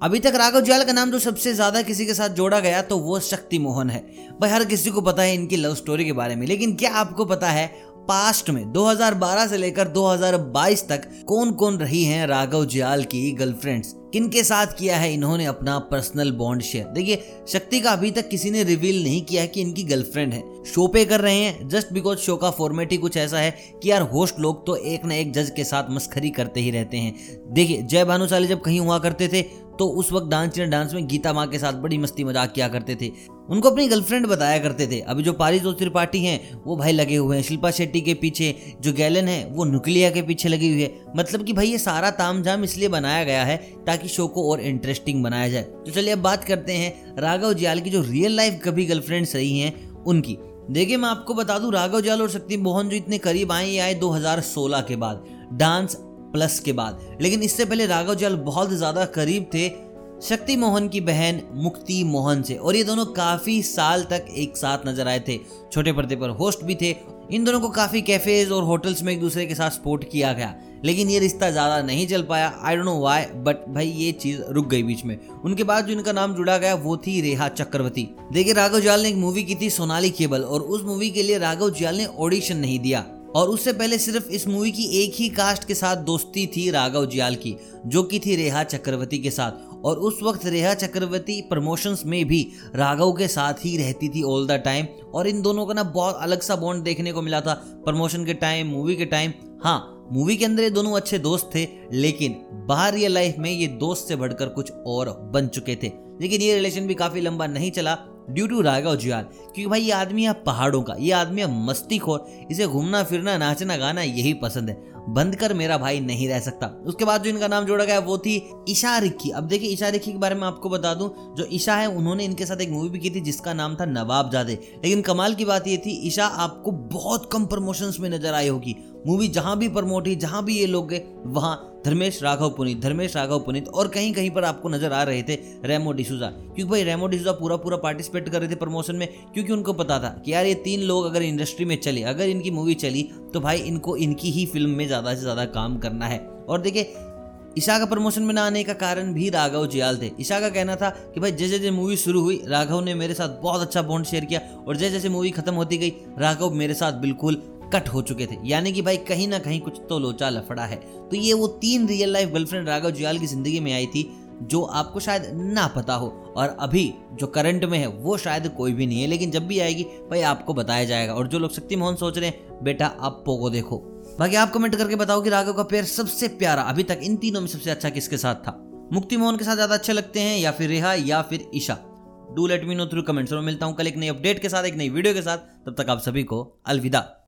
अभी तक राघव जुआल का नाम जो सबसे ज़्यादा किसी के साथ जोड़ा गया तो वो शक्ति मोहन है। भाई, हर किसी को पता है इनकी लव स्टोरी के बारे में, लेकिन क्या आपको पता है पास्ट में 2012 से लेकर 2022 तक कौन कौन रही हैं राघव जियाल की गर्लफ्रेंड्स किनके साथ किया है इन्होंने अपना पर्सनल बॉन्ड शेयर देखिए, शक्ति का अभी तक किसी ने रिवील नहीं किया है कि इनकी गर्लफ्रेंड है। शो पे कर रहे हैं जस्ट बिकॉज़ शो का फॉर्मेट ही कुछ ऐसा है कि यार होस्ट लोग तो एक ना एक जज के साथ मस्खरी करते ही रहते हैं। देखिए, जय भानुशाली जब कहीं हुआ करते थे तो उस वक्त डांस डांस में गीता माँ के साथ बड़ी मस्ती मज़ाक किया करते थे। उनको अपनी गर्लफ्रेंड बताया करते थे। अभी जो पारिज त्रिपाठी हैं, वो भाई लगे हुए हैं। शिल्पा शेट्टी के पीछे जो गैलन है, वो नुकलिया के पीछे लगी हुई है। मतलब कि भाई ये सारा ताम इसलिए बनाया गया है ताकि शो को और इंटरेस्टिंग बनाया जाए। तो चलिए अब बात करते हैं राघव जियाल की, जो रियल लाइफ कभी गर्लफ्रेंड्स रही हैं, उनकी। देखिए, मैं आपको बता दूँ, राघव जियाल और शक्ति मोहन जो इतने करीब आए, ये आए 2016 के बाद, डांस प्लस के बाद। लेकिन इससे पहले राघव जियाल बहुत ज़्यादा करीब थे शक्ति मोहन की बहन मुक्ति मोहन से। और ये दोनों काफ़ी साल तक एक साथ नज़र आए थे। छोटे पर्दे पर होस्ट भी थे। इन दोनों को काफ़ी कैफेज और होटल्स में एक दूसरे के साथ सपोर्ट किया गया। लेकिन ये रिश्ता ज़्यादा नहीं चल पाया। I don't know why but भाई ये चीज़ रुक गई बीच में। उनके बाद जो इनका नाम जुड़ा गया, वो थी रेहा चक्रवर्ती। देखिए, राघव जाल ने एक मूवी की थी सोनाली केबल। और उस मूवी के लिए राघव जाल ने ऑडिशन नहीं दिया। और उससे पहले सिर्फ़ इस मूवी की एक ही कास्ट के साथ दोस्ती थी राघव जियाल की, जो की थी रेहा चक्रवर्ती के साथ। और उस वक्त रेहा चक्रवर्ती प्रमोशंस में भी राघव के साथ ही रहती थी ऑल द टाइम और इन दोनों का ना बहुत अलग सा बॉन्ड देखने को मिला था प्रमोशन के टाइम मूवी के टाइम हाँ मूवी के अंदर ये दोनों अच्छे दोस्त थे, लेकिन बाहर रियल लाइफ में ये दोस्त से बढ़कर कुछ और बन चुके थे। लेकिन ये रिलेशन भी काफ़ी लंबा नहीं चला। ड्यू टू राघव जुयाल क्योंकि भाई ये आदमी है पहाड़ों का, ये आदमी है मस्ती खोर। इसे घूमना, फिरना, नाचना, गाना यही पसंद है। बंद कर, मेरा भाई नहीं रह सकता। उसके बाद जो इनका नाम जोड़ा गया, वो थी ईशा रिक्की। अब देखिए ईशा रिक्की के बारे में आपको बता दूँ, जो ईशा है, उन्होंने इनके साथ एक मूवी भी की थी, जिसका नाम था नवाब जादे। लेकिन कमाल की बात ये थी, ईशा आपको बहुत कम प्रमोशन में नज़र आई होगी। मूवी जहाँ भी प्रमोट हुई, जहाँ भी ये लोग गए, वहाँ धर्मेश राघव पुनीत, धर्मेश राघव पुनीत और कहीं कहीं पर आपको नज़र आ रहे थे रेमो डिसूजा। क्योंकि भाई रेमो डिसूजा पूरा पूरा पार्टिसिपेट कर रहे थे प्रमोशन में, क्योंकि उनको पता था कि यार ये तीन लोग अगर इंडस्ट्री में चले, अगर इनकी मूवी चली तो भाई इनको इनकी ही फ़िल्म में ज़्यादा से ज़्यादा काम करना है। और देखिए, ईशा का प्रमोशन में ना आने का कारण भी राघव जियाल थे। ईशा का कहना था कि भाई जैसे जैसे मूवी शुरू हुई, राघव ने मेरे साथ बहुत अच्छा बॉन्ड शेयर किया और जैसे जैसे मूवी खत्म होती गई, राघव मेरे साथ बिल्कुल कट हो चुके थे। यानी कि भाई कहीं ना कहीं कुछ तो लोचा लफड़ा है। तो ये वो तीन real life girlfriend Raghav Juyal की ज़िंदगी में आई थी, जो आपको शायद ना पता हो। और अभी जो करंट में है, वो शायद कोई भी नहीं है। लेकिन जब भी आएगी, भाई आपको बताया जाएगा। और जो लोग शक्ति मोहन सोच रहे हैं, बेटा आप पोगो देखो। बाकी आप कमेंट करके बताओ कि राघव का पेयर सबसे प्यारा, अभी तक इन तीनों में सबसे अच्छा किसके साथ था? मुक्ति मोहन के साथ ज़्यादा अच्छे लगते हैं या फिर रेहा या फिर Isha? Do let me know through comments और मिलता हूँ कल एक नई अपडेट के साथ, एक नई वीडियो के साथ। तब तक आप सभी को अलविदा।